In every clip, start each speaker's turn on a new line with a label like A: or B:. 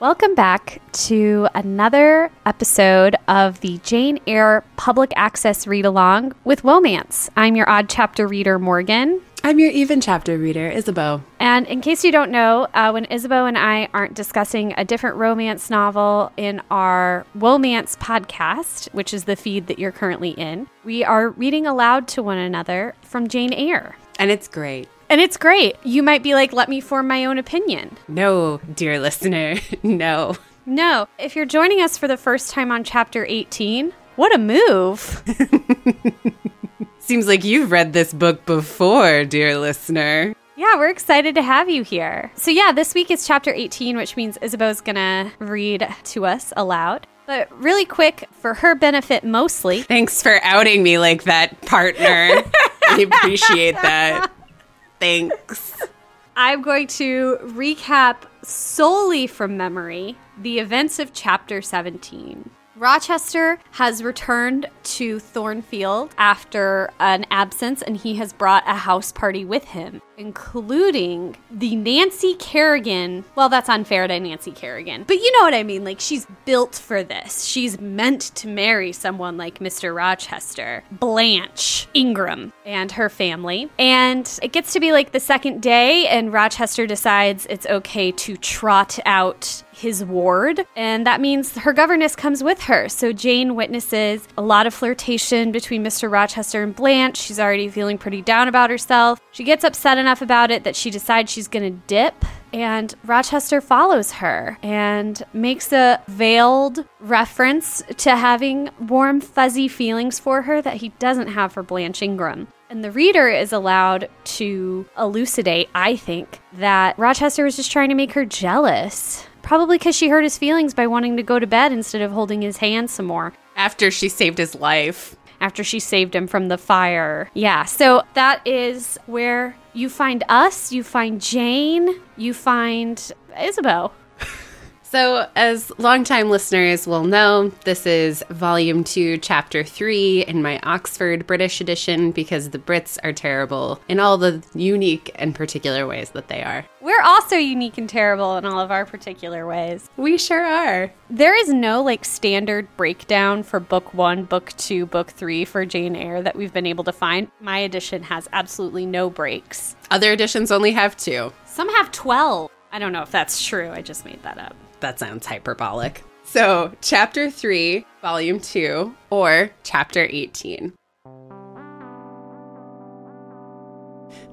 A: Welcome back to another episode of the Jane Eyre Public Access Read Along with Womance. I'm your odd chapter reader, Morgan.
B: I'm your even chapter reader, Isabeau.
A: And in case you don't know, uh, when Isabeau and I aren't discussing a different romance novel in our Womance podcast, which is the feed that you're currently in, we are reading aloud to one another from Jane Eyre.
B: And it's great.
A: And it's great. You might be like, let me form my own opinion.
B: No, dear listener, no.
A: No. If you're joining us for the first time on chapter 18, what a move.
B: Seems like you've read this book before, dear listener.
A: Yeah, we're excited to have you here. So, yeah, this week is chapter 18, which means Isabeau's gonna read to us aloud. But really quick, for her benefit mostly.
B: Thanks for outing me like that, partner. I appreciate that. Thanks.
A: I'm going to recap solely from memory the events of chapter 17. Rochester has returned to Thornfield after an absence, and he has brought a house party with him, including the Nancy Kerrigan. Well, that's unfair to Nancy Kerrigan, but you know what I mean. Like, she's built for this. She's meant to marry someone like Mr. Rochester, Blanche Ingram, and her family. And it gets to be like the second day, and Rochester decides it's okay to trot out his ward, and that means her governess comes with her. So Jane witnesses a lot of flirtation between Mr. Rochester and Blanche. She's already feeling pretty down about herself. She gets upset enough about it that she decides she's going to dip. And Rochester follows her and makes a veiled reference to having warm, fuzzy feelings for her that he doesn't have for Blanche Ingram. And the reader is allowed to elucidate, I think, that Rochester was just trying to make her jealous. Probably because she hurt his feelings by wanting to go to bed instead of holding his hand some more.
B: After she saved his life.
A: After she saved him from the fire. Yeah, so that is where you find us, you find Jane, you find Isabeau.
B: So, as longtime listeners will know, this is volume two, chapter three in my Oxford British edition because the Brits are terrible in all the unique and particular ways that they are.
A: We're also unique and terrible in all of our particular ways.
B: We sure are.
A: There is no like standard breakdown for book one, book two, book three for Jane Eyre that we've been able to find. My edition has absolutely no breaks.
B: Other editions only have two.
A: Some have 12. I don't know if that's true. I just made that up.
B: That sounds hyperbolic. So, chapter 3, volume 2, or chapter 18.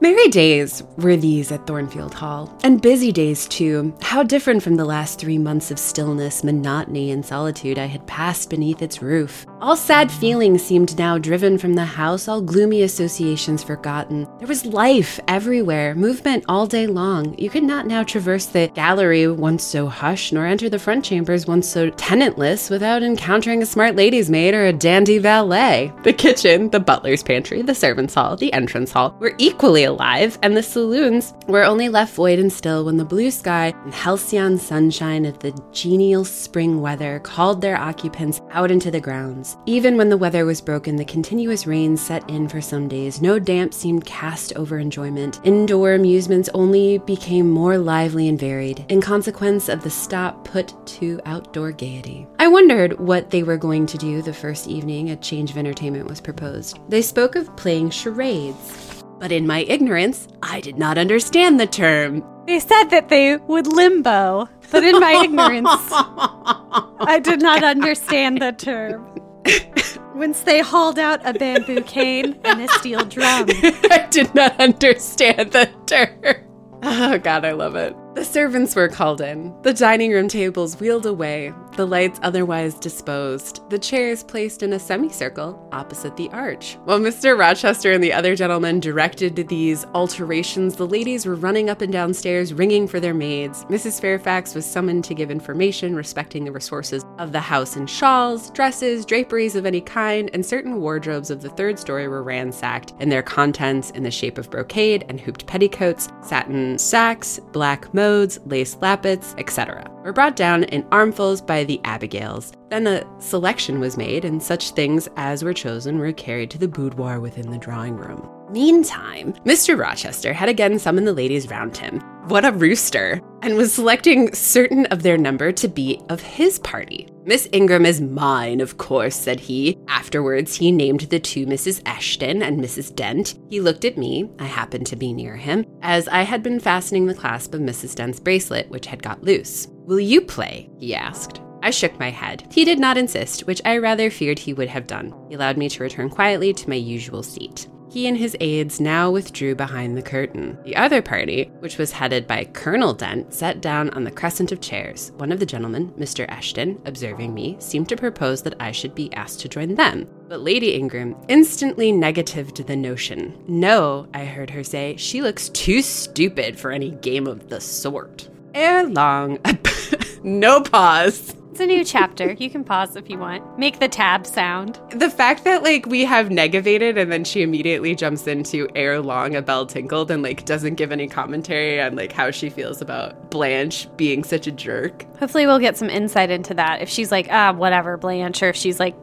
B: Merry days were these at Thornfield Hall, and busy days too. How different from the last three months of stillness, monotony, and solitude I had passed beneath its roof. All sad feelings seemed now driven from the house, all gloomy associations forgotten. There was life everywhere, movement all day long. You could not now traverse the gallery once so hushed, nor enter the front chambers once so tenantless without encountering a smart lady's maid or a dandy valet. The kitchen, the butler's pantry, the servants' hall, the entrance hall were equally alive, and the saloons were only left void and still when the blue sky and halcyon sunshine of the genial spring weather called their occupants out into the grounds. Even when the weather was broken, the continuous rain set in for some days. No damp seemed cast over enjoyment. Indoor amusements only became more lively and varied, in consequence of the stop put to outdoor gaiety. I wondered what they were going to do the first evening a change of entertainment was proposed. They spoke of playing charades. But in my ignorance, I did not understand the term.
A: They said that they would limbo, but in my ignorance, I did not understand the term. Whence they hauled out a bamboo cane and a steel drum.
B: I did not understand the term. Oh, God, I love it. The servants were called in, the dining room tables wheeled away, the lights otherwise disposed, the chairs placed in a semicircle opposite the arch. While Mr. Rochester and the other gentlemen directed these alterations, the ladies were running up and down stairs ringing for their maids. Mrs. Fairfax was summoned to give information respecting the resources of the house in shawls, dresses, draperies of any kind, and certain wardrobes of the third story were ransacked, and their contents in the shape of brocade and hooped petticoats, satin sacks, black modes, lace lappets, etc., were brought down in armfuls by the Abigails. Then a selection was made, and such things as were chosen were carried to the boudoir within the drawing room. Meantime, Mr. Rochester had again summoned the ladies round him. what a rooster, and was selecting certain of their number to be of his party. Miss Ingram is mine, of course, said he. Afterwards, he named the two Mrs. Eshton and Mrs. Dent. He looked at me, I happened to be near him, as I had been fastening the clasp of Mrs. Dent's bracelet, which had got loose. Will you play? he asked. I shook my head. He did not insist, which I rather feared he would have done. He allowed me to return quietly to my usual seat. He and his aides now withdrew behind the curtain. The other party, which was headed by Colonel Dent, sat down on the crescent of chairs. One of the gentlemen, Mr. Eshton, observing me, seemed to propose that I should be asked to join them. But Lady Ingram instantly negatived the notion. No, I heard her say, she looks too stupid for any game of the sort. Ere long, no pause.
A: It's a new chapter. You can pause if you want. Make the tab sound.
B: The fact that like we have negated and then she immediately jumps into ere long a bell tinkled and like doesn't give any commentary on like how she feels about Blanche being such a jerk.
A: Hopefully we'll get some insight into that. If she's like, ah, whatever, Blanche, or if she's like,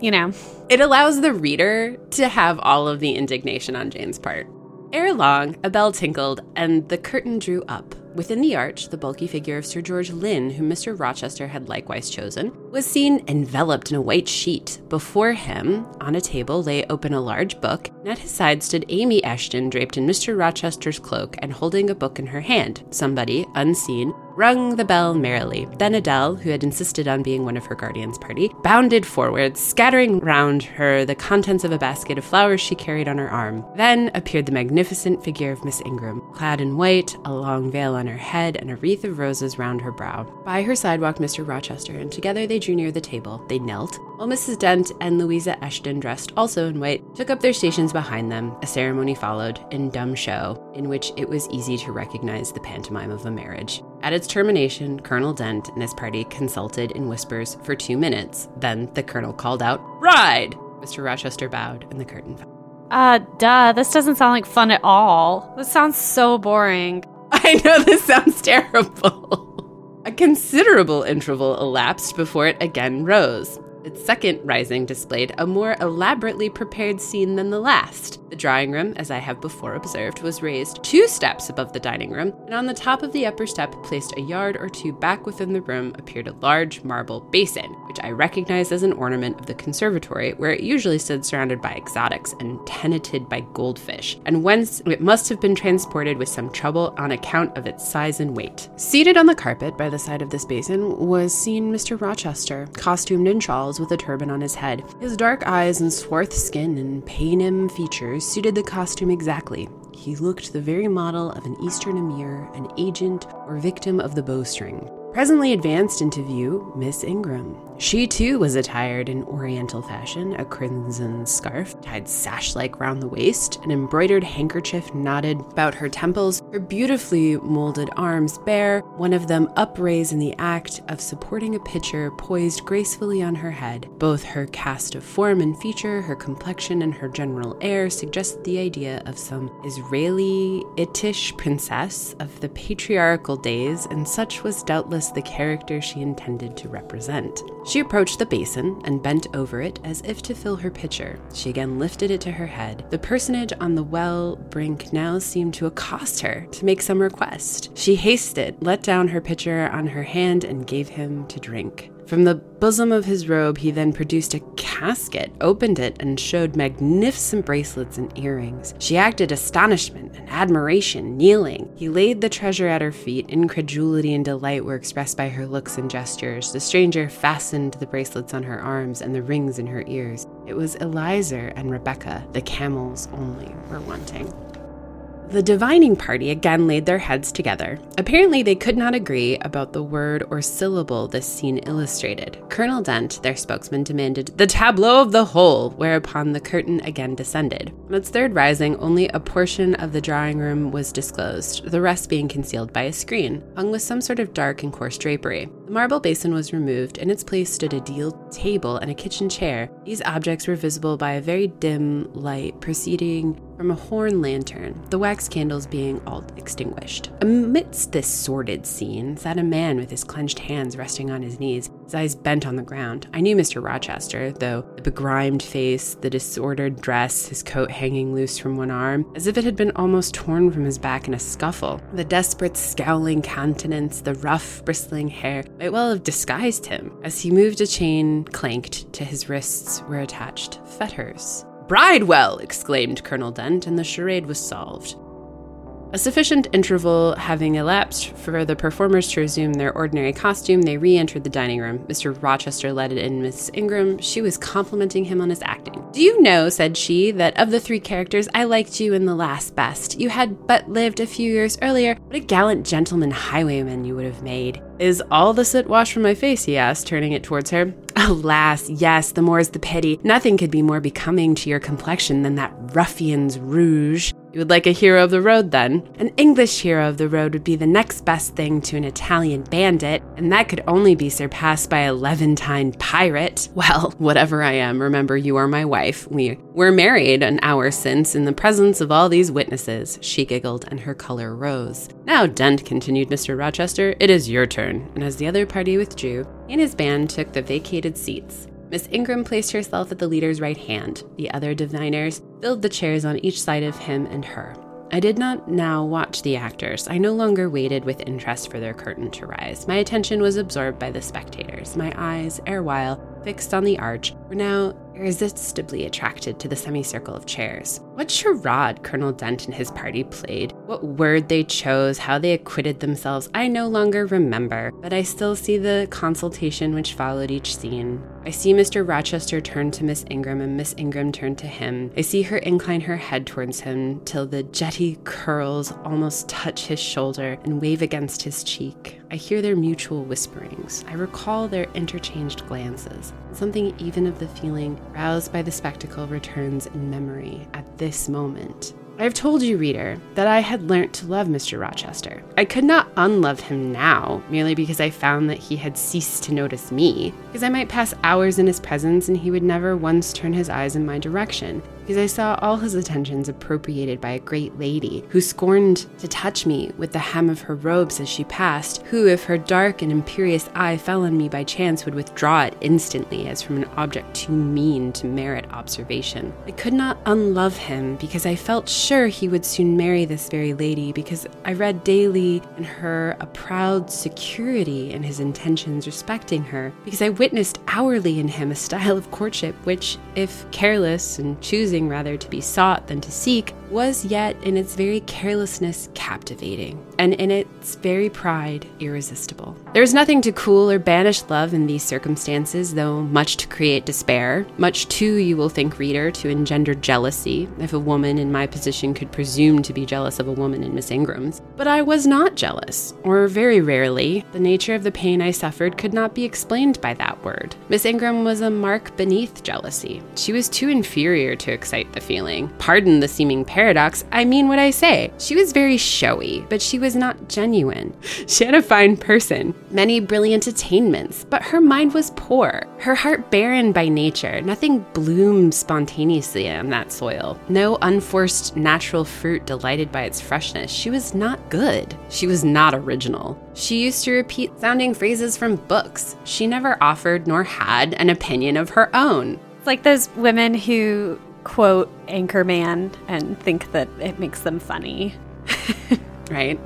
A: you know.
B: It allows the reader to have all of the indignation on Jane's part. Ere long, a bell tinkled and the curtain drew up. Within the arch, the bulky figure of Sir George Lynn, whom Mr. Rochester had likewise chosen, was seen enveloped in a white sheet. Before him, on a table, lay open a large book, and at his side stood Amy Eshton, draped in Mr. Rochester's cloak and holding a book in her hand. Somebody, unseen, rung the bell merrily. Then Adele, who had insisted on being one of her guardian's party, bounded forward, scattering round her the contents of a basket of flowers she carried on her arm. Then appeared the magnificent figure of Miss Ingram, clad in white, a long veil on her head, and a wreath of roses round her brow. By her side walked Mr. Rochester, and together they drew near the table. They knelt, while Mrs. Dent and Louisa Eshton, dressed also in white, took up their stations behind them. A ceremony followed, in dumb show, in which it was easy to recognize the pantomime of a marriage. At its termination, Colonel Dent and his party consulted in whispers for two minutes. Then the colonel called out, Ride! Mr. Rochester bowed, and the curtain fell.
A: Uh, duh, this doesn't sound like fun at all. This sounds so boring.
B: I know this sounds terrible. Considerable interval elapsed before it again rose. Its second rising displayed a more elaborately prepared scene than the last. The drawing room, as I have before observed, was raised two steps above the dining room, and on the top of the upper step, placed a yard or two back within the room, appeared a large marble basin, which I recognized as an ornament of the conservatory, where it usually stood surrounded by exotics and tenanted by goldfish, and whence it must have been transported with some trouble on account of its size and weight. Seated on the carpet by the side of this basin was seen Mr. Rochester, costumed in shawls with a turban on his head. His dark eyes and swarth skin and paynim features suited the costume exactly. He looked the very model of an Eastern emir, an agent, or victim of the bowstring. Presently advanced into view, Miss Ingram. She too was attired in Oriental fashion, a crimson scarf tied sash like round the waist, an embroidered handkerchief knotted about her temples, her beautifully molded arms bare, one of them upraised in the act of supporting a pitcher poised gracefully on her head. Both her cast of form and feature, her complexion, and her general air suggested the idea of some Israeli itish princess of the patriarchal days, and such was doubtless the character she intended to represent. She approached the basin and bent over it as if to fill her pitcher. She again lifted it to her head. The personage on the well brink now seemed to accost her to make some request. She hasted, let down her pitcher on her hand, and gave him to drink. From the bosom of his robe, he then produced a casket, opened it, and showed magnificent bracelets and earrings. She acted astonishment and admiration, kneeling. He laid the treasure at her feet. Incredulity and delight were expressed by her looks and gestures. The stranger fastened the bracelets on her arms and the rings in her ears. It was Eliezer and Rebecca. The camels only were wanting. The divining party again laid their heads together. Apparently, they could not agree about the word or syllable this scene illustrated. Colonel Dent, their spokesman, demanded the tableau of the whole, whereupon the curtain again descended. On its third rising, only a portion of the drawing room was disclosed, the rest being concealed by a screen, hung with some sort of dark and coarse drapery. The marble basin was removed. In its place stood a deal table and a kitchen chair. These objects were visible by a very dim light proceeding from a horn lantern, the wax candles being all extinguished. Amidst this sordid scene sat a man with his clenched hands resting on his knees, his eyes bent on the ground. I knew Mr. Rochester, though the begrimed face, the disordered dress, his coat hanging loose from one arm, as if it had been almost torn from his back in a scuffle, the desperate, scowling countenance, the rough, bristling hair might well have disguised him. As he moved, a chain clanked to his wrists were attached fetters. Bridewell! exclaimed Colonel Dent, and the charade was solved. A sufficient interval having elapsed for the performers to resume their ordinary costume, they re entered the dining room. Mr. Rochester led in Miss Ingram. She was complimenting him on his acting. Do you know, said she, that of the three characters, I liked you in the last best. You had but lived a few years earlier. What a gallant gentleman highwayman you would have made. Is all the soot washed from my face? he asked, turning it towards her. Alas, yes, the more is the pity. Nothing could be more becoming to your complexion than that ruffian's rouge. You would like a hero of the road then? An English hero of the road would be the next best thing to an Italian bandit, and that could only be surpassed by a Levantine pirate. Well, whatever I am, remember you are my wife. We were married an hour since in the presence of all these witnesses. She giggled and her color rose. Now, Dent, continued Mr. Rochester, it is your turn. And as the other party withdrew, he and his band took the vacated seats. Miss Ingram placed herself at the leader's right hand. The other diviners filled the chairs on each side of him and her. I did not now watch the actors. I no longer waited with interest for their curtain to rise. My attention was absorbed by the spectators. My eyes, erewhile fixed on the arch, were now irresistibly attracted to the semicircle of chairs. What charade Colonel Dent and his party played, what word they chose, how they acquitted themselves, I no longer remember, but I still see the consultation which followed each scene. I see Mr. Rochester turn to Miss Ingram and Miss Ingram turn to him. I see her incline her head towards him till the jetty curls almost touch his shoulder and wave against his cheek. I hear their mutual whisperings. I recall their interchanged glances. Something even of the feeling roused by the spectacle returns in memory at this moment. I have told you, reader, that I had learnt to love Mr. Rochester. I could not unlove him now, merely because I found that he had ceased to notice me, because I might pass hours in his presence and he would never once turn his eyes in my direction, because I saw all his attentions appropriated by a great lady who scorned to touch me with the hem of her robes as she passed, who, if her dark and imperious eye fell on me by chance, would withdraw it instantly as from an object too mean to merit observation. I could not unlove him because I felt sure he would soon marry this very lady, because I read daily in her a proud security in his intentions respecting her, because I witnessed hourly in him a style of courtship which, if careless and choosing, rather to be sought than to seek, was yet in its very carelessness captivating, and in its very pride irresistible. There is nothing to cool or banish love in these circumstances, though much to create despair. Much too, you will think, reader, to engender jealousy, if a woman in my position could presume to be jealous of a woman in Miss Ingram's. But I was not jealous, or very rarely. The nature of the pain I suffered could not be explained by that word. Miss Ingram was a mark beneath jealousy. She was too inferior to excite the feeling. Pardon the seeming paradox, I mean what I say. She was very showy, but she was not genuine. She had a fine person, many brilliant attainments, but her mind was poor, her heart barren by nature. Nothing bloomed spontaneously on that soil. No unforced natural fruit delighted by its freshness. She was not good. She was not original. She used to repeat sounding phrases from books. She never offered nor had an opinion of her own.
A: It's like those women who quote Anchorman and think that it makes them funny.
B: right?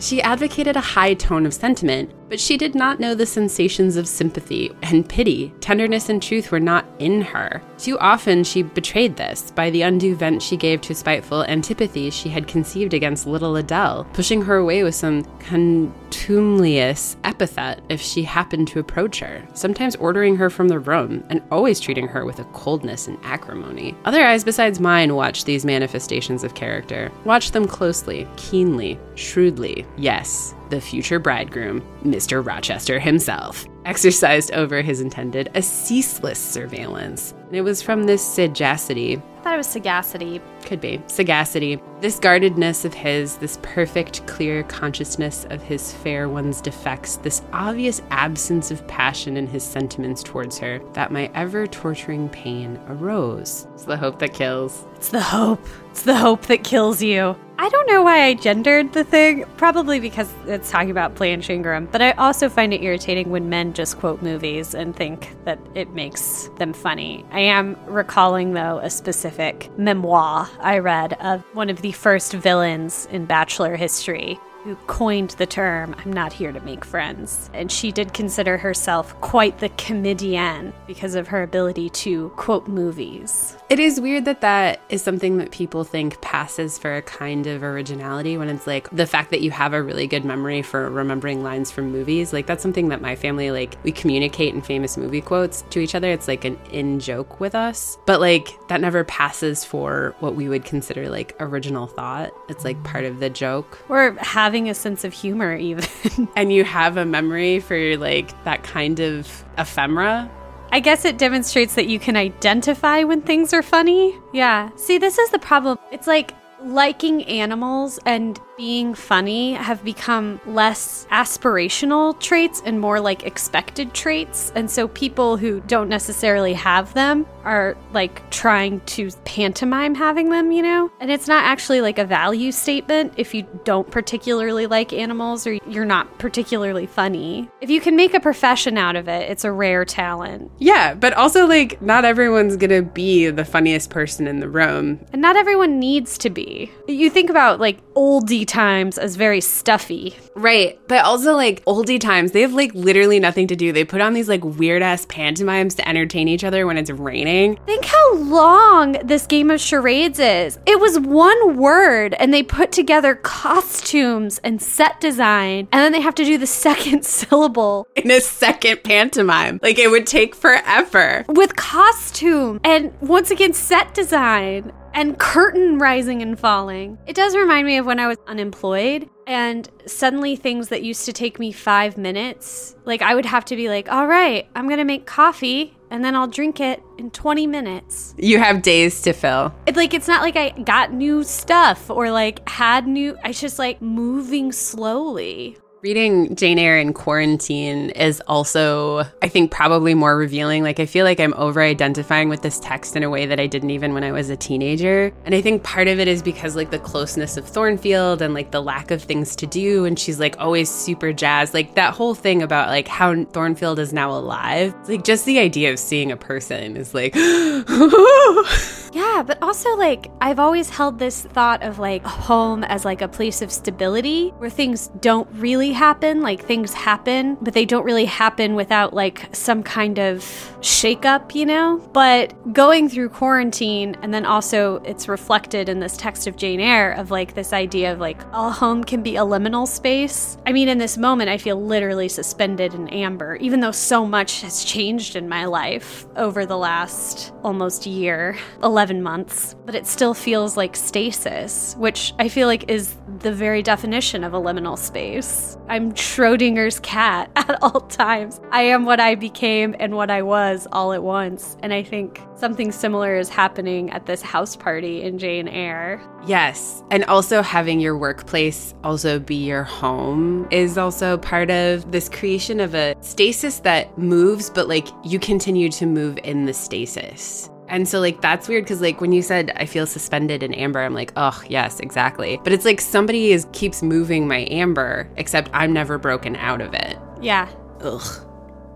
B: She advocated a high tone of sentiment, but she did not know the sensations of sympathy and pity. Tenderness and truth were not in her. Too often she betrayed this by the undue vent she gave to spiteful antipathies she had conceived against little Adele, pushing her away with some contumelious epithet if she happened to approach her, sometimes ordering her from the room, and always treating her with a coldness and acrimony. Other eyes besides mine watched these manifestations of character, watched them closely, keenly, shrewdly. Yes, the future bridegroom, Mr. Rochester himself, exercised over his intended a ceaseless surveillance. And it was from this sagacity
A: I thought it was sagacity.
B: could be. Sagacity. This guardedness of his, this perfect, clear consciousness of his fair one's defects, this obvious absence of passion in his sentiments towards her, that my ever torturing pain arose. It's the hope that kills.
A: It's the hope. It's the hope that kills you. I don't know why I gendered the thing. Probably because it's talking about Blanche Ingram. But I also find it irritating when men just quote movies and think that it makes them funny. I am recalling, though, a specific memoir I read of one of the first villains in Bachelor history who coined the term I'm not here to make friends. And she did consider herself quite the comedienne because of her ability to quote movies.
B: It is weird that that is something that people think passes for a kind of originality when it's like the fact that you have a really good memory for remembering lines from movies. Like that's something that my family like we communicate in famous movie quotes to each other. It's like an in joke with us. But like that never passes for what we would consider like original thought. It's like part of the joke.
A: Or having a sense of humor, even.
B: And you have a memory for like that kind of ephemera
A: I guess it demonstrates that you can identify when things are funny. Yeah. See, this is the problem. It's like liking animals and being funny have become less aspirational traits and more like expected traits. And so people who don't necessarily have them are like trying to pantomime having them, you know? And it's not actually like a value statement if you don't particularly like animals or you're not particularly funny. If you can make a profession out of it, it's a rare talent.
B: Yeah, but also like not everyone's gonna be the funniest person in the room.
A: And not everyone needs to be. You think about like oldie times as very stuffy.
B: Right. But also like oldie times, they have like literally nothing to do. They put on these like weird ass pantomimes to entertain each other when it's raining.
A: Think how long this game of charades is. It was one word, and they put together costumes and set design, and then they have to do the second syllable
B: In a second pantomime. Like it would take forever.
A: with costume and once again set design and curtain rising and falling. It does remind me of when I was unemployed and suddenly things that used to take me five minutes, like I would have to be like, all right, I'm gonna make coffee and then I'll drink it in 20 minutes.
B: You have days to fill.
A: It's like it's not like I got new stuff or like had new I just like moving slowly.
B: Reading Jane Eyre in quarantine is also, I think, probably more revealing. Like, I feel like I'm over identifying with this text in a way that I didn't even when I was a teenager. And I think part of it is because, like, the closeness of Thornfield and, like, the lack of things to do. And she's, like, always super jazzed. Like, that whole thing about, like, how Thornfield is now alive. Like, just the idea of seeing a person is like,
A: Yeah, but also like I've always held this thought of like home as like a place of stability where things don't really happen, like things happen, but they don't really happen without like some kind of shakeup, you know? But going through quarantine and then also it's reflected in this text of Jane Eyre of like this idea of like a home can be a liminal space. I mean, in this moment I feel literally suspended in amber, even though so much has changed in my life over the last almost year. 11 months, but it still feels like stasis, which I feel like is the very definition of a liminal space. I'm Schrodinger's cat at all times. I am what I became and what I was all at once. And I think something similar is happening at this house party in Jane Eyre.
B: Yes. And also having your workplace also be your home is also part of this creation of a stasis that moves, but like you continue to move in the stasis. And so, like, that's weird because, like, when you said I feel suspended in amber, I'm like, oh, yes, exactly. But it's like somebody is keeps moving my amber, except I'm never broken out of it.
A: Yeah.
B: Ugh.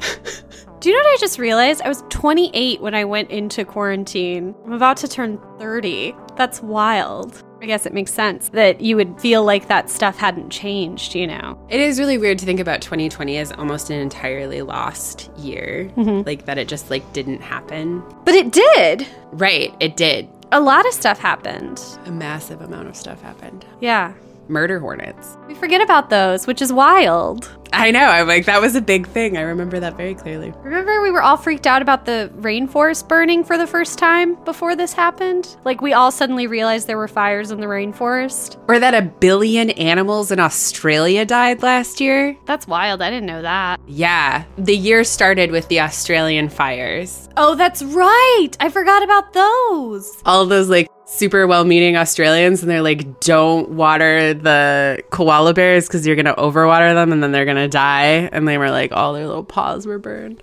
A: Do you know what I just realized? I was 28 when I went into quarantine. I'm about to turn 30. That's wild. I guess it makes sense that you would feel like that stuff hadn't changed, you know?
B: It is really weird to think about 2020 as almost an entirely lost year. Mm-hmm. Like, that it just, like, didn't happen.
A: But it did.
B: Right, it did.
A: A lot of stuff happened.
B: A massive amount of stuff happened.
A: Yeah.
B: Murder hornets.
A: We forget about those, which is wild.
B: I know. I'm like, that was a big thing. I remember that very clearly.
A: Remember, we were all freaked out about the rainforest burning for the first time before this happened? Like, we all suddenly realized there were fires in the rainforest.
B: Or that a billion animals in Australia died last year.
A: That's wild. I didn't know that.
B: Yeah. The year started with the Australian fires.
A: Oh, that's right. I forgot about those.
B: All those, like, super well meaning Australians and they're like, don't water the koala bears because you're going to overwater them and then they're going to die. And they were like, all their little paws were burned.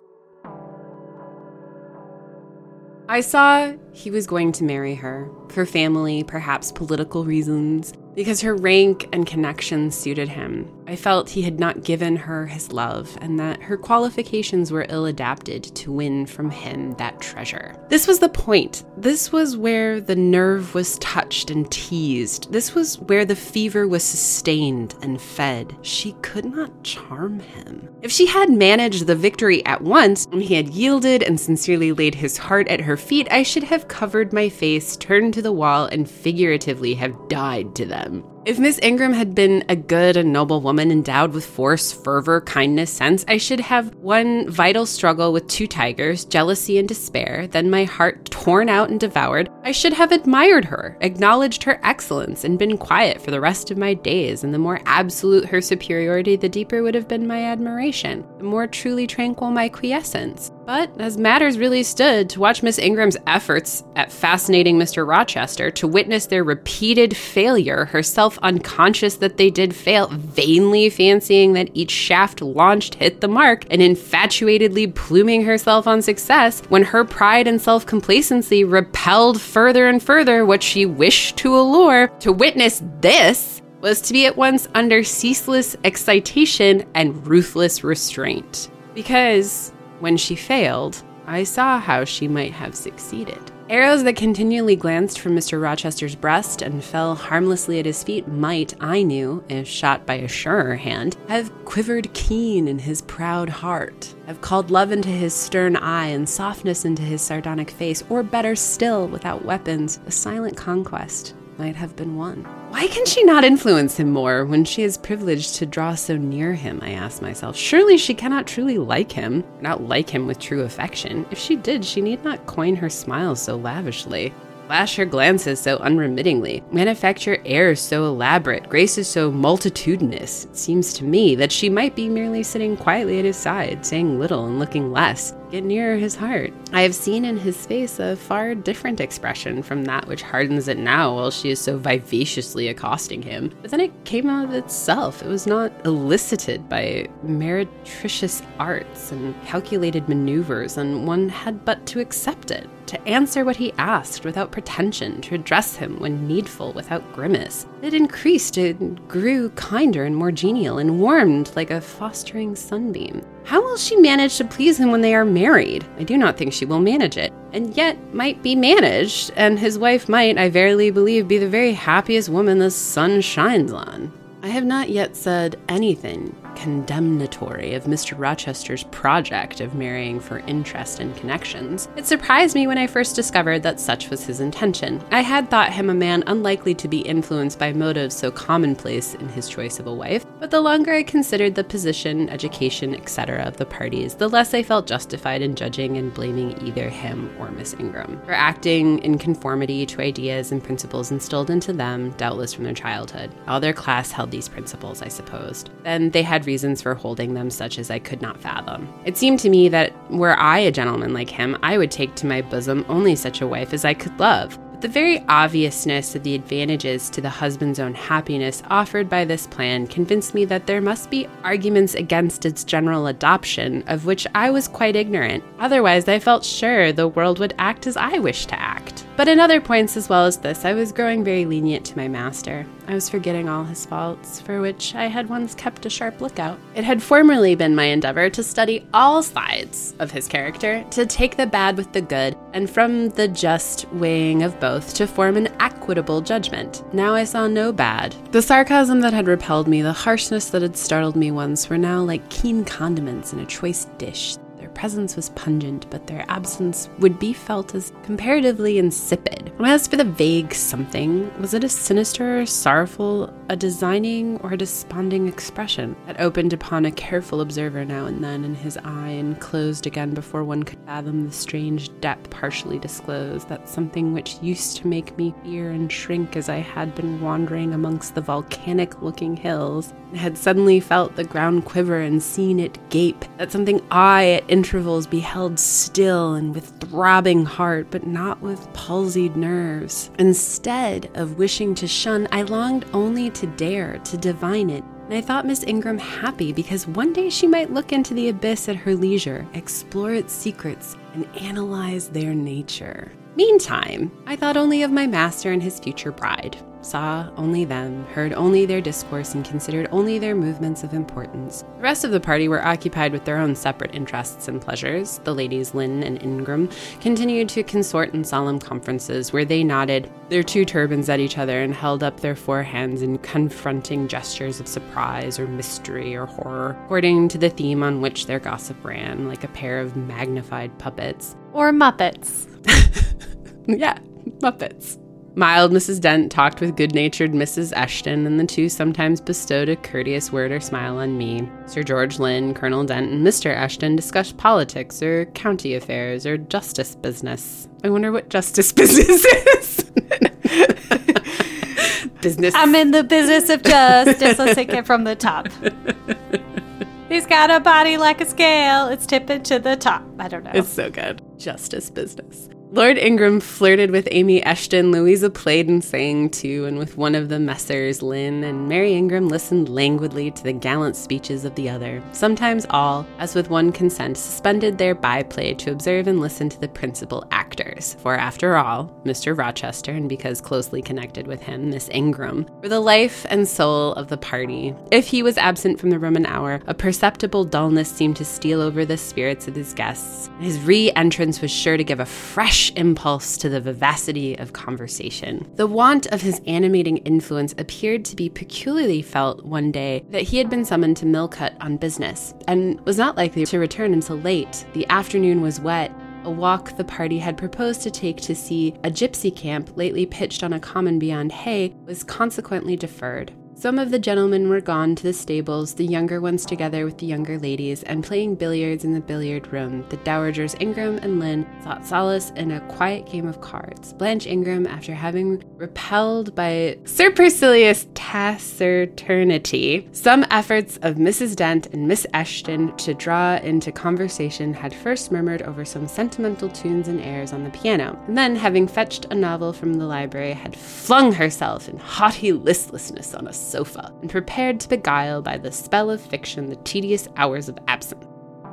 B: I saw he was going to marry her for family, perhaps political reasons, because her rank and connections suited him. I felt he had not given her his love and that her qualifications were ill adapted to win from him that treasure. This was the point. This was where the nerve was touched and teased. This was where the fever was sustained and fed. She could not charm him. If she had managed the victory at once, and he had yielded and sincerely laid his heart at her feet, I should have covered my face, turned to the wall, and figuratively have died to them. If Miss Ingram had been a good and noble woman endowed with force, fervor, kindness, sense, I should have one vital struggle with two tigers, jealousy and despair, then my heart torn out and devoured. I should have admired her, acknowledged her excellence, and been quiet for the rest of my days. And the more absolute her superiority, the deeper would have been my admiration, the more truly tranquil my quiescence. But as matters really stood, to watch Miss Ingram's efforts at fascinating Mr. Rochester, to witness their repeated failure, herself unconscious that they did fail, vainly fancying that each shaft launched hit the mark, and infatuatedly pluming herself on success, when her pride and self complacency repelled further and further what she wished to allure, to witness this was to be at once under ceaseless excitation and ruthless restraint. Because when she failed, I saw how she might have succeeded. Arrows that continually glanced from Mr. Rochester's breast and fell harmlessly at his feet might, I knew, if shot by a surer hand, have quivered keen in his proud heart, have called love into his stern eye and softness into his sardonic face, or better still, without weapons, a silent conquest might have been won. Why can she not influence him more when she is privileged to draw so near him? I ask myself. Surely she cannot truly like him, not like him with true affection. If she did, she need not coin her smiles so lavishly flash her glances so unremittingly, manufacture airs so elaborate, graces so multitudinous. It seems to me that she might be merely sitting quietly at his side, saying little and looking less, get nearer his heart. I have seen in his face a far different expression from that which hardens it now while she is so vivaciously accosting him. But then it came out of itself. It was not elicited by meretricious arts and calculated maneuvers, and one had but to accept it to answer what he asked without pretension, to address him when needful without grimace. It increased, it grew kinder and more genial, and warmed like a fostering sunbeam. How will she manage to please him when they are married? I do not think she will manage it, and yet might be managed, and his wife might, I verily believe, be the very happiest woman the sun shines on. I have not yet said anything condemnatory of Mr. Rochester's project of marrying for interest and connections. It surprised me when I first discovered that such was his intention. I had thought him a man unlikely to be influenced by motives so commonplace in his choice of a wife, but the longer I considered the position, education, etc. of the parties, the less I felt justified in judging and blaming either him or Miss Ingram for acting in conformity to ideas and principles instilled into them, doubtless from their childhood. All their class held these principles, I supposed. Then they had reasons for holding them such as I could not fathom. It seemed to me that were I a gentleman like him, I would take to my bosom only such a wife as I could love. But the very obviousness of the advantages to the husband's own happiness offered by this plan convinced me that there must be arguments against its general adoption, of which I was quite ignorant. Otherwise, I felt sure the world would act as I wished to act. But in other points as well as this, I was growing very lenient to my master. I was forgetting all his faults, for which I had once kept a sharp lookout. It had formerly been my endeavor to study all sides of his character, to take the bad with the good, and from the just weighing of both to form an equitable judgment. Now I saw no bad. The sarcasm that had repelled me, the harshness that had startled me once, were now like keen condiments in a choice dish presence was pungent, but their absence would be felt as comparatively insipid. As for the vague something, was it a sinister, sorrowful, a designing or a desponding expression that opened upon a careful observer now and then in his eye and closed again before one could fathom the strange depth partially disclosed, that something which used to make me fear and shrink as I had been wandering amongst the volcanic looking hills, had suddenly felt the ground quiver and seen it gape, that something I at intervals beheld still and with throbbing heart, but not with palsied nerves. Instead of wishing to shun, I longed only to dare, to divine it. And I thought Miss Ingram happy because one day she might look into the abyss at her leisure, explore its secrets, and analyze their nature. Meantime, I thought only of my master and his future bride saw only them, heard only their discourse, and considered only their movements of importance. The rest of the party were occupied with their own separate interests and pleasures. The ladies Lynn and Ingram continued to consort in solemn conferences where they nodded their two turbans at each other and held up their four hands in confronting gestures of surprise or mystery or horror, according to the theme on which their gossip ran, like a pair of magnified puppets.
A: Or Muppets.
B: yeah, Muppets. Mild Mrs. Dent talked with good natured Mrs. Eshton, and the two sometimes bestowed a courteous word or smile on me. Sir George Lynn, Colonel Dent, and Mr. Eshton discussed politics or county affairs or justice business. I wonder what justice business is. business.
A: I'm in the business of justice. Let's take it from the top. He's got a body like a scale. It's tipping to the top. I don't know.
B: It's so good. Justice business. Lord Ingram flirted with Amy Eshton. Louisa played and sang too, and with one of the Messrs. Lynn and Mary Ingram listened languidly to the gallant speeches of the other. Sometimes all, as with one consent, suspended their byplay to observe and listen to the principal actors. For after all, Mr. Rochester, and because closely connected with him, Miss Ingram, were the life and soul of the party. If he was absent from the room an hour, a perceptible dullness seemed to steal over the spirits of his guests. His re entrance was sure to give a fresh fresh impulse to the vivacity of conversation. The want of his animating influence appeared to be peculiarly felt one day that he had been summoned to Millcote on business and was not likely to return until late. The afternoon was wet, a walk the party had proposed to take to see a gypsy camp lately pitched on a common beyond Hay was consequently deferred. Some of the gentlemen were gone to the stables, the younger ones together with the younger ladies, and playing billiards in the billiard room. The dowagers Ingram and Lynn sought solace in a quiet game of cards. Blanche Ingram, after having repelled by supercilious taciturnity some efforts of Mrs. Dent and Miss Eshton to draw into conversation, had first murmured over some sentimental tunes and airs on the piano, and then, having fetched a novel from the library, had flung herself in haughty listlessness on a sofa and prepared to beguile by the spell of fiction the tedious hours of absence.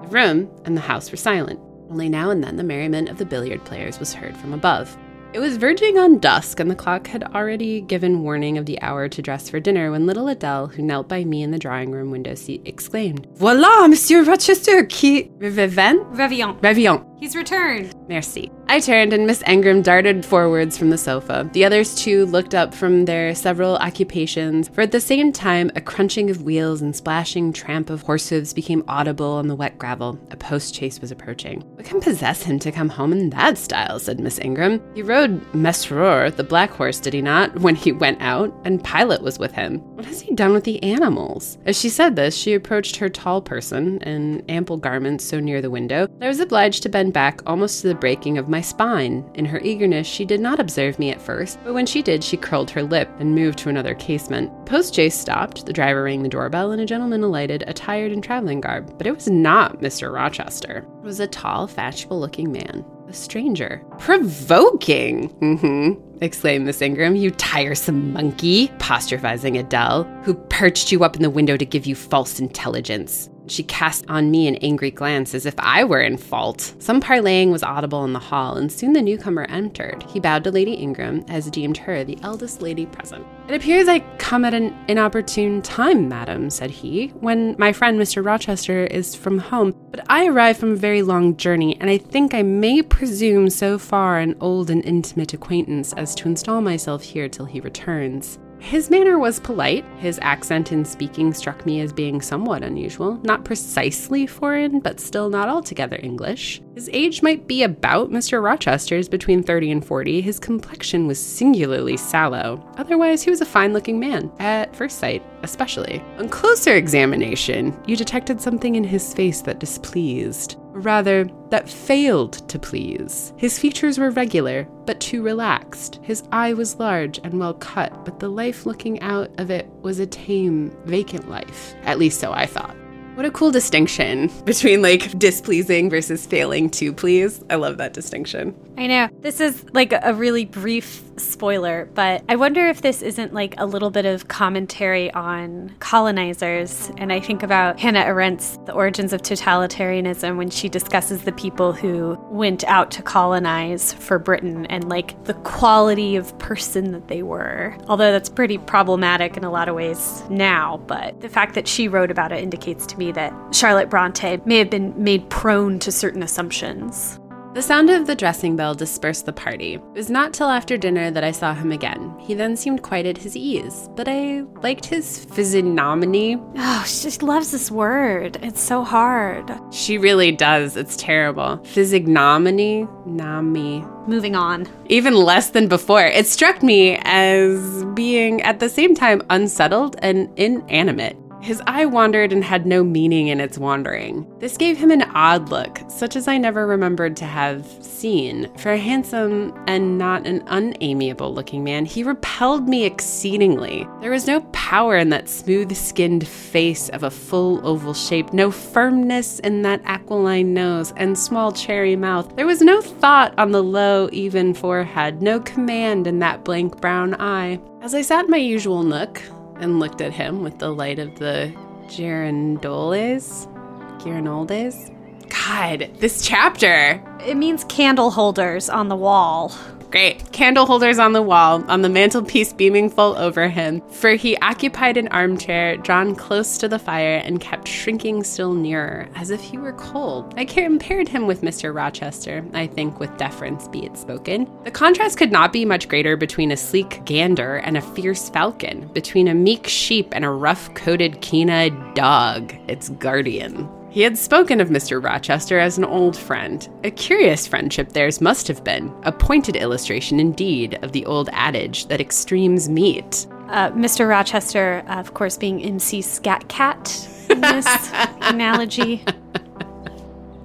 B: The room and the house were silent. Only now and then the merriment of the billiard players was heard from above. It was verging on dusk, and the clock had already given warning of the hour to dress for dinner when little Adele, who knelt by me in the drawing room window seat, exclaimed, Voila, Monsieur Rochester, qui revient?
A: Revient.
B: Revient.
A: He's returned.
B: Merci. I turned and Miss Ingram darted forwards from the sofa. The others too looked up from their several occupations, for at the same time a crunching of wheels and splashing tramp of horse hooves became audible on the wet gravel. A post chaise was approaching. What can possess him to come home in that style? said Miss Ingram. He rode Mesrour, the black horse, did he not, when he went out, and Pilot was with him. What has he done with the animals? As she said this, she approached her tall person in ample garments so near the window. that I was obliged to bend back almost to the breaking of my spine. In her eagerness, she did not observe me at first, but when she did, she curled her lip and moved to another casement. Post chaise stopped, the driver rang the doorbell, and a gentleman alighted, attired in traveling garb. But it was not Mr. Rochester. It was a tall, fashionable looking man. A stranger. Provoking! Mm-hmm, exclaimed Miss Ingram. You tiresome monkey, apostrophizing Adele, who perched you up in the window to give you false intelligence. She cast on me an angry glance as if I were in fault. Some parleying was audible in the hall, and soon the newcomer entered. He bowed to Lady Ingram, as deemed her the eldest lady present. It appears I come at an inopportune time, madam, said he, when my friend Mr. Rochester is from home. But I arrive from a very long journey, and I think I may presume so far an old and intimate acquaintance as to install myself here till he returns. His manner was polite. His accent in speaking struck me as being somewhat unusual, not precisely foreign, but still not altogether English. His age might be about Mr. Rochester's, between 30 and 40. His complexion was singularly sallow. Otherwise, he was a fine looking man, at first sight, especially. On closer examination, you detected something in his face that displeased rather, that failed to please. His features were regular, but too relaxed. His eye was large and well cut, but the life looking out of it was a tame, vacant life. At least so I thought. What a cool distinction between like displeasing versus failing to please. I love that distinction.
A: I know. This is like a really brief spoiler, but I wonder if this isn't like a little bit of commentary on colonizers. And I think about Hannah Arendt's The Origins of Totalitarianism when she discusses the people who went out to colonize for Britain and like the quality of person that they were. Although that's pretty problematic in a lot of ways now, but the fact that she wrote about it indicates to me that Charlotte Bronte may have been made prone to certain assumptions.
B: The sound of the dressing bell dispersed the party. It was not till after dinner that I saw him again. He then seemed quite at his ease, but I liked his physiognomy.
A: Oh, she loves this word. It's so hard.
B: She really does. It's terrible. Physiognomy? Nami.
A: Moving on.
B: Even less than before. It struck me as being at the same time unsettled and inanimate. His eye wandered and had no meaning in its wandering. This gave him an odd look, such as I never remembered to have seen. For a handsome and not an unamiable looking man, he repelled me exceedingly. There was no power in that smooth skinned face of a full oval shape, no firmness in that aquiline nose and small cherry mouth. There was no thought on the low, even forehead, no command in that blank brown eye. As I sat in my usual nook, and looked at him with the light of the Girandoles. Giranoldes? God, this chapter.
A: It means candle holders on the wall.
B: Great. Candle holders on the wall, on the mantelpiece beaming full over him, for he occupied an armchair drawn close to the fire and kept shrinking still nearer, as if he were cold. I compared him with Mr. Rochester, I think with deference be it spoken. The contrast could not be much greater between a sleek gander and a fierce falcon, between a meek sheep and a rough coated keen eyed dog, its guardian. He had spoken of Mr. Rochester as an old friend. A curious friendship theirs must have been, a pointed illustration indeed of the old adage that extremes meet.
A: Uh, Mr. Rochester, uh, of course, being MC Scat Cat in this analogy.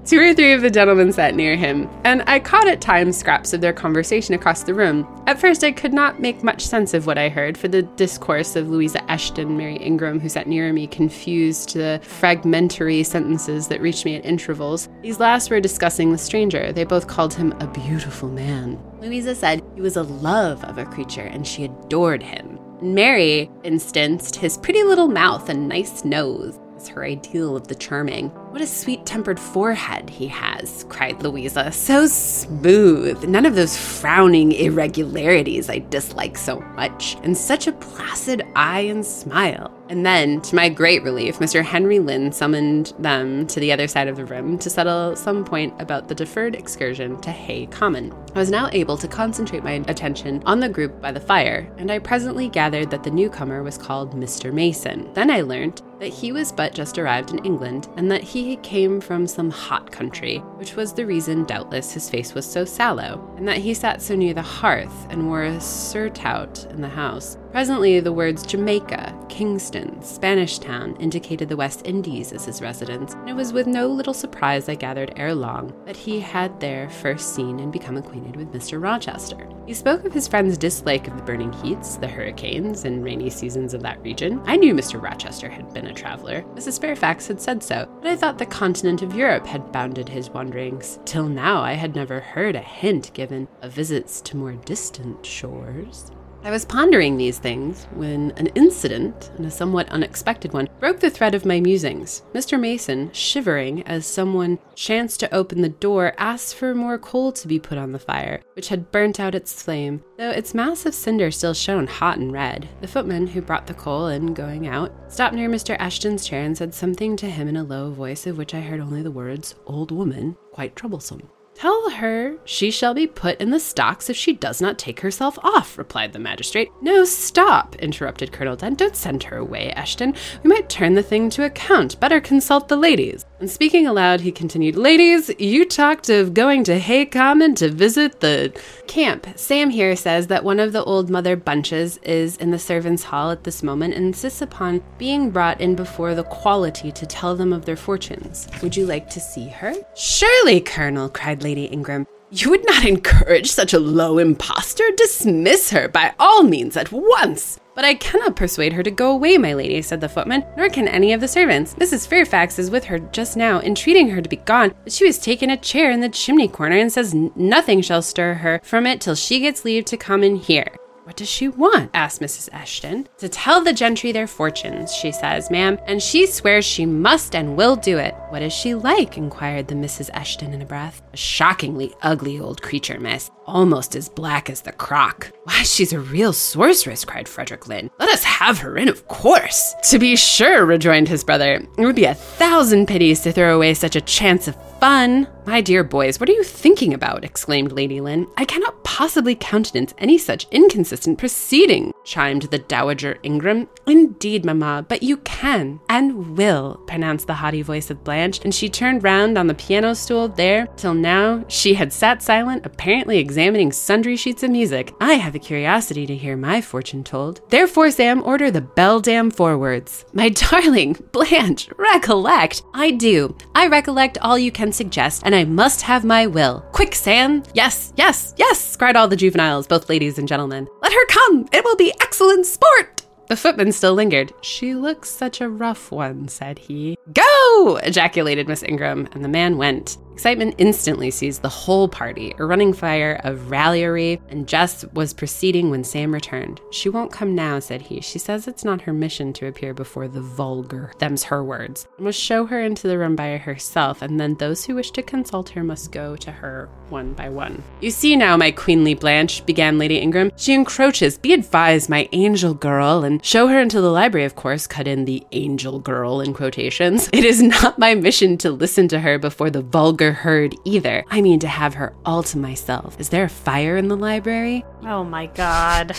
B: Two or three of the gentlemen sat near him, and I caught at times scraps of their conversation across the room. At first, I could not make much sense of what I heard, for the discourse of Louisa Eshton, Mary Ingram, who sat near me, confused the fragmentary sentences that reached me at intervals. These last were discussing the stranger. They both called him a beautiful man. Louisa said he was a love of a creature, and she adored him. Mary instanced his pretty little mouth and nice nose her ideal of the charming. What a sweet tempered forehead he has, cried Louisa. So smooth. None of those frowning irregularities I dislike so much. And such a placid eye and smile. And then, to my great relief, Mr. Henry Lynn summoned them to the other side of the room to settle some point about the deferred excursion to Hay Common. I was now able to concentrate my attention on the group by the fire, and I presently gathered that the newcomer was called Mr. Mason. Then I learnt that he was but just arrived in England, and that he came from some hot country, which was the reason, doubtless, his face was so sallow, and that he sat so near the hearth and wore a surtout in the house. Presently, the words Jamaica, Kingston, Spanish Town indicated the West Indies as his residence, and it was with no little surprise I gathered ere long that he had there first seen and become acquainted with Mr. Rochester. He spoke of his friend's dislike of the burning heats, the hurricanes, and rainy seasons of that region. I knew Mr. Rochester had been a traveler. Mrs. Fairfax had said so, but I thought the continent of Europe had bounded his wanderings. Till now, I had never heard a hint given of visits to more distant shores. I was pondering these things when an incident, and a somewhat unexpected one, broke the thread of my musings. Mr. Mason, shivering as someone chanced to open the door, asked for more coal to be put on the fire, which had burnt out its flame, though its mass of cinder still shone hot and red. The footman who brought the coal in going out stopped near Mr. Eshton's chair and said something to him in a low voice of which I heard only the words, old woman, quite troublesome. Tell her she shall be put in the stocks if she does not take herself off, replied the magistrate. No, stop, interrupted Colonel Dent. Don't send her away, Eshton. We might turn the thing to account. Better consult the ladies. And speaking aloud, he continued, Ladies, you talked of going to Hay Common to visit the camp. Sam here says that one of the old mother bunches is in the servants' hall at this moment and insists upon being brought in before the quality to tell them of their fortunes. Would you like to see her? Surely, Colonel, cried Lady Ingram. You would not encourage such a low impostor. Dismiss her by all means at once. But I cannot persuade her to go away, my lady, said the footman, nor can any of the servants. Mrs. Fairfax is with her just now, entreating her to be gone, but she has taken a chair in the chimney corner and says nothing shall stir her from it till she gets leave to come in here. What does she want? asked Mrs. Eshton. To tell the gentry their fortunes, she says, ma'am, and she swears she must and will do it. What is she like? inquired the Mrs. Eshton in a breath. A shockingly ugly old creature, miss, almost as black as the crock. Why, she's a real sorceress, cried Frederick Lynn. Let us have her in, of course. To be sure, rejoined his brother. It would be a thousand pities to throw away such a chance of fun. My dear boys, what are you thinking about? exclaimed Lady Lynn. I cannot possibly countenance any such inconsistent proceeding, chimed the Dowager Ingram. Indeed, mamma, but you can and will, pronounced the haughty voice of Blanche, and she turned round on the piano stool there. Till now, she had sat silent, apparently examining sundry sheets of music. I have a curiosity to hear my fortune told. Therefore, Sam, order the beldam forwards. My darling Blanche, recollect. I do. I recollect all you can suggest, and I must have my will. Quick, Sam! Yes, yes, yes! cried all the juveniles, both ladies and gentlemen. Let her come! It will be excellent sport! The footman still lingered. She looks such a rough one, said he. Go! ejaculated Miss Ingram, and the man went. Excitement instantly seized the whole party. A running fire of raillery and Jess was proceeding when Sam returned. She won't come now, said he. She says it's not her mission to appear before the vulgar. Them's her words. I must show her into the room by herself, and then those who wish to consult her must go to her one by one. You see now, my queenly Blanche, began Lady Ingram. She encroaches. Be advised, my angel girl, and show her into the library, of course, cut in the angel girl in quotations. It is not my mission to listen to her before the vulgar herd either. I mean to have her all to myself. Is there a fire in the library?
A: Oh my god.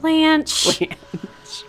A: Blanche.
B: Blanche.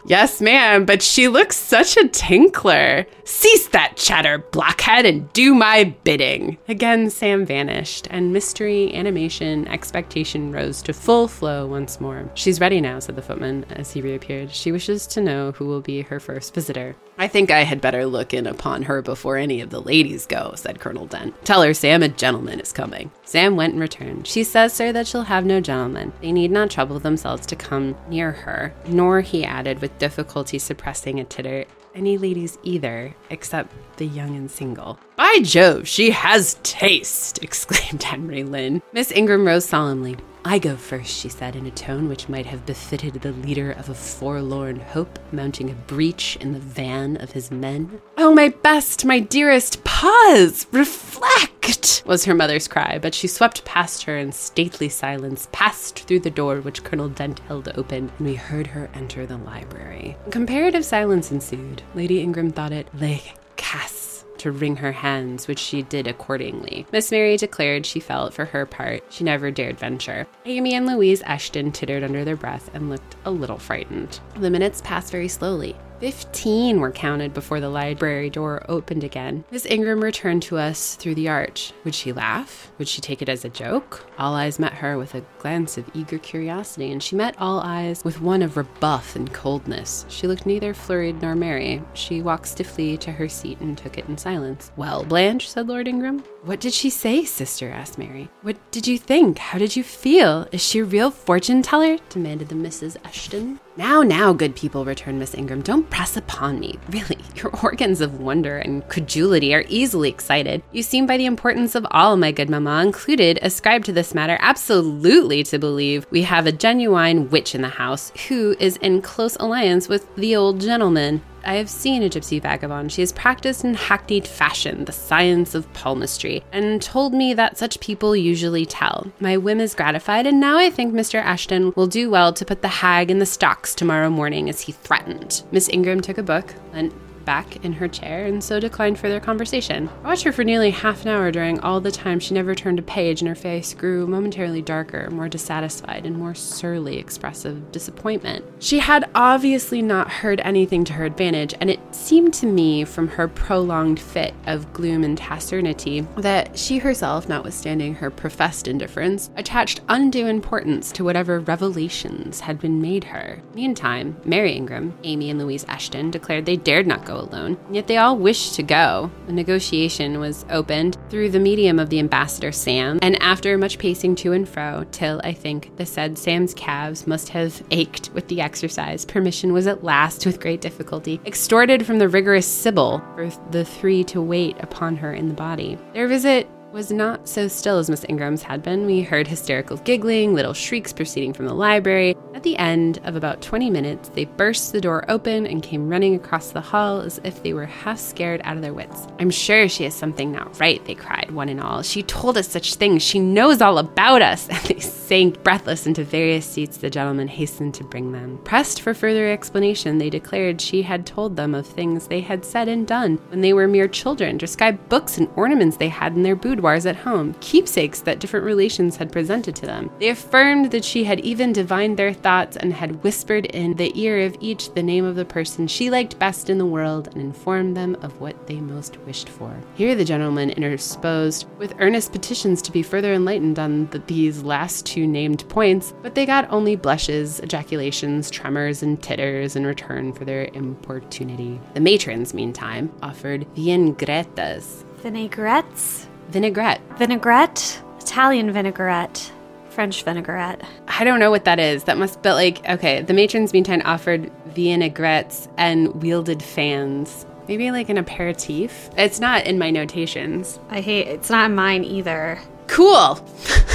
B: Yes, ma'am, but she looks such a tinkler. Cease that chatter, blockhead, and do my bidding. Again, Sam vanished, and mystery, animation, expectation rose to full flow once more. She's ready now, said the footman as he reappeared. She wishes to know who will be her first visitor. I think I had better look in upon her before any of the ladies go, said Colonel Dent. Tell her Sam a gentleman is coming. Sam went and returned. She says, sir, that she'll have no gentleman. They need not trouble themselves to come near her, nor, he added, with difficulty suppressing a titter, any ladies either, except the young and single. By Jove, she has taste! exclaimed Henry Lynn. Miss Ingram rose solemnly. I go first, she said in a tone which might have befitted the leader of a forlorn hope mounting a breach in the van of his men. Oh, my best, my dearest, pause, reflect, was her mother's cry, but she swept past her in stately silence, passed through the door which Colonel Dent held open, and we heard her enter the library. Comparative silence ensued. Lady Ingram thought it le cas to wring her hands, which she did accordingly. Miss Mary declared she felt, for her part, she never dared venture. Amy and Louise Eshton tittered under their breath and looked a little frightened. The minutes passed very slowly. Fifteen were counted before the library door opened again. Miss Ingram returned to us through the arch. Would she laugh? Would she take it as a joke? All eyes met her with a glance of eager curiosity, and she met all eyes with one of rebuff and coldness. She looked neither flurried nor merry. She walked stiffly to her seat and took it in silence. Well, Blanche, said Lord Ingram. What did she say, sister? asked Mary. What did you think? How did you feel? Is she a real fortune teller? demanded the Mrs. Eshton. Now, now, good people, returned Miss Ingram, don't press upon me. Really, your organs of wonder and credulity are easily excited. You seem by the importance of all, my good mamma, included, ascribed to this matter absolutely to believe we have a genuine witch in the house who is in close alliance with the old gentleman. I have seen a gypsy vagabond. She has practiced in hackneyed fashion the science of palmistry, and told me that such people usually tell. My whim is gratified, and now I think Mr. Eshton will do well to put the hag in the stocks tomorrow morning as he threatened. Miss Ingram took a book, and back in her chair and so declined further conversation. I watched her for nearly half an hour during all the time she never turned a page and her face grew momentarily darker, more dissatisfied, and more surly expressive disappointment. She had obviously not heard anything to her advantage, and it seemed to me from her prolonged fit of gloom and taciturnity that she herself, notwithstanding her professed indifference, attached undue importance to whatever revelations had been made her. Meantime, Mary Ingram, Amy, and Louise Eshton declared they dared not go alone, yet they all wished to go. A negotiation was opened through the medium of the ambassador Sam, and after much pacing to and fro, till I think the said Sam's calves must have ached with the exercise, permission was at last, with great difficulty, extorted from the rigorous Sibyl for the three to wait upon her in the body. Their visit was not so still as Miss Ingram's had been. We heard hysterical giggling, little shrieks proceeding from the library. At the end of about 20 minutes, they burst the door open and came running across the hall as if they were half scared out of their wits. I'm sure she has something not right, they cried, one and all. She told us such things. She knows all about us. And they sank breathless into various seats the gentleman hastened to bring them. Pressed for further explanation, they declared she had told them of things they had said and done when they were mere children, described books and ornaments they had in their boudoirs at home, keepsakes that different relations had presented to them. They affirmed that she had even divined their thoughts and had whispered in the ear of each the name of the person she liked best in the world and informed them of what they most wished for. Here the gentleman interposed with earnest petitions to be further enlightened on the, these last two named points, but they got only blushes, ejaculations, tremors, and titters in return for their importunity. The matrons, meantime, offered viengretas.
A: Vinaigrettes?
B: Vinaigrette.
A: Vinaigrette? Italian vinaigrette. French vinaigrette.
B: I don't know what that is. That must be like, okay, the matrons meantime offered vinaigrettes and wielded fans. Maybe like an aperitif. It's not in my notations.
A: I hate it's not mine either.
B: Cool.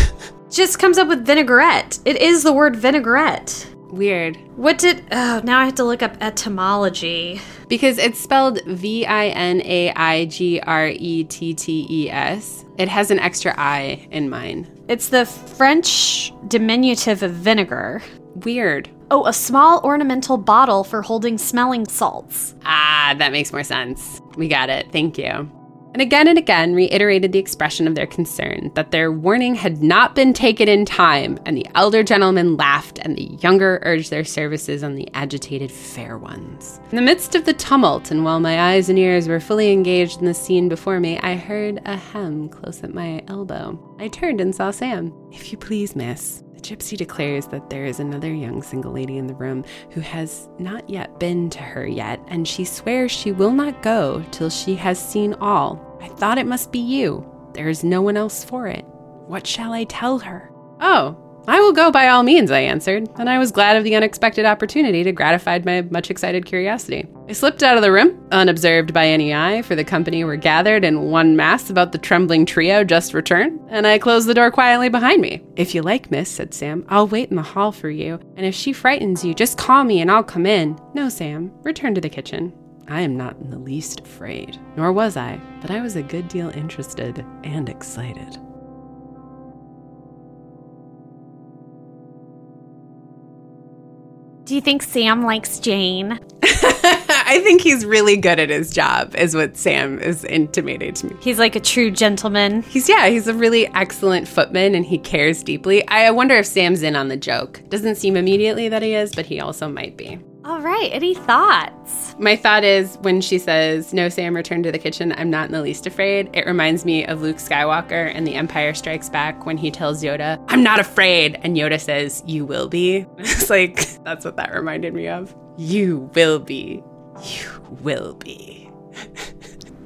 A: Just comes up with vinaigrette. It is the word vinaigrette.
B: Weird.
A: What did oh now I have to look up etymology.
B: Because it's spelled V I N A I G R E T T E S. It has an extra I in mine.
A: It's the French diminutive of vinegar.
B: Weird.
A: Oh, a small ornamental bottle for holding smelling salts.
B: Ah, that makes more sense. We got it. Thank you. And again and again reiterated the expression of their concern that their warning had not been taken in time, and the elder gentleman laughed, and the younger urged their services on the agitated fair ones. In the midst of the tumult, and while my eyes and ears were fully engaged in the scene before me, I heard a hem close at my elbow. I turned and saw Sam. If you please, miss, Gypsy declares that there is another young single lady in the room who has not yet been to her yet, and she swears she will not go till she has seen all. I thought it must be you. There is no one else for it. What shall I tell her? Oh, I will go by all means, I answered, and I was glad of the unexpected opportunity to gratify my much excited curiosity. I slipped out of the room, unobserved by any eye, for the company were gathered in one mass about the trembling trio just returned, and I closed the door quietly behind me. If you like, miss, said Sam, I'll wait in the hall for you, and if she frightens you, just call me and I'll come in. No, Sam, return to the kitchen. I am not in the least afraid, nor was I, but I was a good deal interested and excited.
A: Do you think Sam likes Jane?
B: I think he's really good at his job, is what Sam is intimating to me.
A: He's like a true gentleman.
B: He's, yeah, he's a really excellent footman and he cares deeply. I wonder if Sam's in on the joke. Doesn't seem immediately that he is, but he also might be.
A: All right, any thoughts?
B: My thought is when she says, No, Sam, return to the kitchen, I'm not in the least afraid. It reminds me of Luke Skywalker and The Empire Strikes Back when he tells Yoda, I'm not afraid. And Yoda says, You will be. It's like, that's what that reminded me of. You will be. You will be.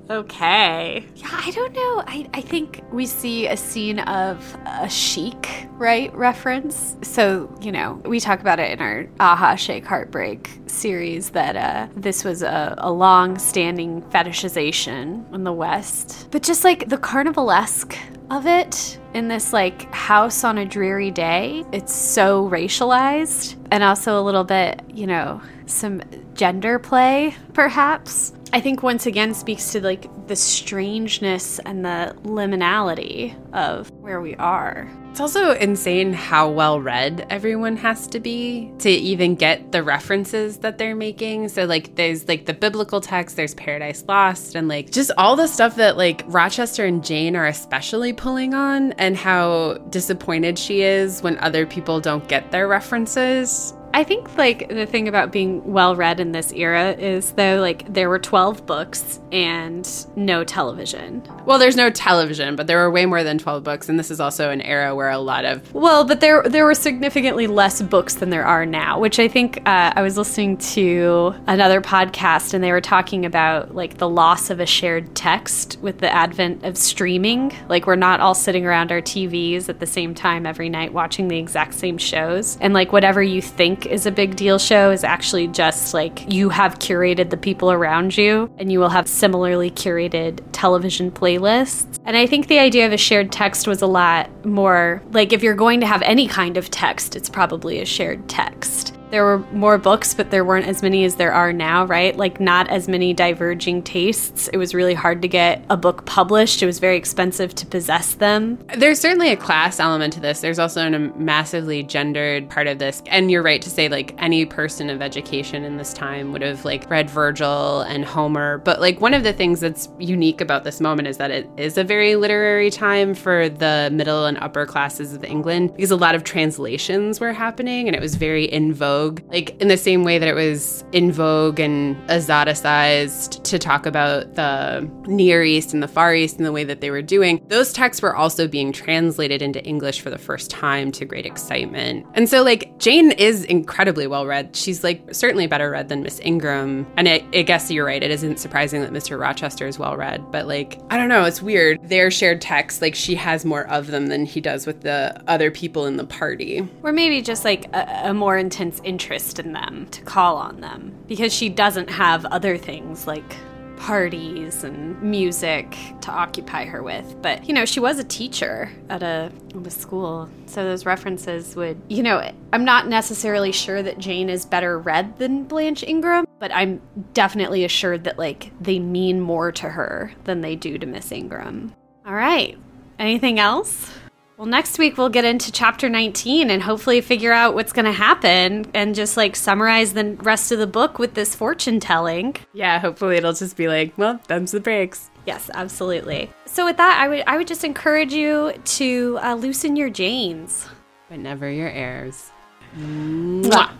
A: Okay. Yeah, I don't know. I, I think we see a scene of a chic, right? Reference. So, you know, we talk about it in our Aha Shake Heartbreak series that uh, this was a, a long standing fetishization in the West. But just like the carnivalesque of it in this like house on a dreary day, it's so racialized and also a little bit, you know, some gender play, perhaps. I think once again speaks to like the strangeness and the liminality of where we are.
B: It's also insane how well read everyone has to be to even get the references that they're making. So like there's like the biblical text, there's Paradise Lost and like just all the stuff that like Rochester and Jane are especially pulling on and how disappointed she is when other people don't get their references.
A: I think like the thing about being well read in this era is though like there were 12 books and no television.
B: Well, there's no television, but there were way more than 12 books and this is also an era where a lot of
A: Well, but there there were significantly less books than there are now, which I think uh, I was listening to another podcast and they were talking about like the loss of a shared text with the advent of streaming. Like we're not all sitting around our TVs at the same time every night watching the exact same shows and like whatever you think is a big deal show is actually just like you have curated the people around you and you will have similarly curated television playlists. And I think the idea of a shared text was a lot more like if you're going to have any kind of text, it's probably a shared text there were more books, but there weren't as many as there are now, right? Like, not as many diverging tastes. It was really hard to get a book published, it was very expensive to possess them.
B: There's certainly a class element to this. There's also a um, massively gendered part of this. And you're right to say, like, any person of education in this time would have, like, read Virgil and Homer. But, like, one of the things that's unique about this moment is that it is a very literary time for the middle and upper classes of England because a lot of translations were happening and it was very in vogue vogue. Like in the same way that it was in vogue and exoticized to talk about the Near East and the Far East and the way that they were doing, those texts were also being translated into English for the first time to great excitement. And so, like, Jane is incredibly well read. She's like certainly better read than Miss Ingram. And I, I guess you're right. It isn't surprising that Mr. Rochester is well read, but like, I don't know. It's weird. Their shared texts, like, she has more of them than he does with the other people in the party.
A: Or maybe just like a, a more intense interest in them to call on them because she doesn't have other things like parties and music to occupy her with. But, you know, she was a teacher at a, a, school. So those references would, you know, I'm not necessarily sure that Jane is better read than Blanche Ingram, but I'm definitely assured that, like, they mean more to her than they do to Miss Ingram. All right. Anything else? Well, next week we'll get into chapter 19 and hopefully figure out what's going to happen and just like summarize the rest of the book with this fortune telling.
B: Yeah, hopefully it'll just be like, well, thumbs the breaks.
A: Yes, absolutely. So with that, I would I would just encourage you to uh, loosen your Janes,
B: but never your airs.
A: Mwah.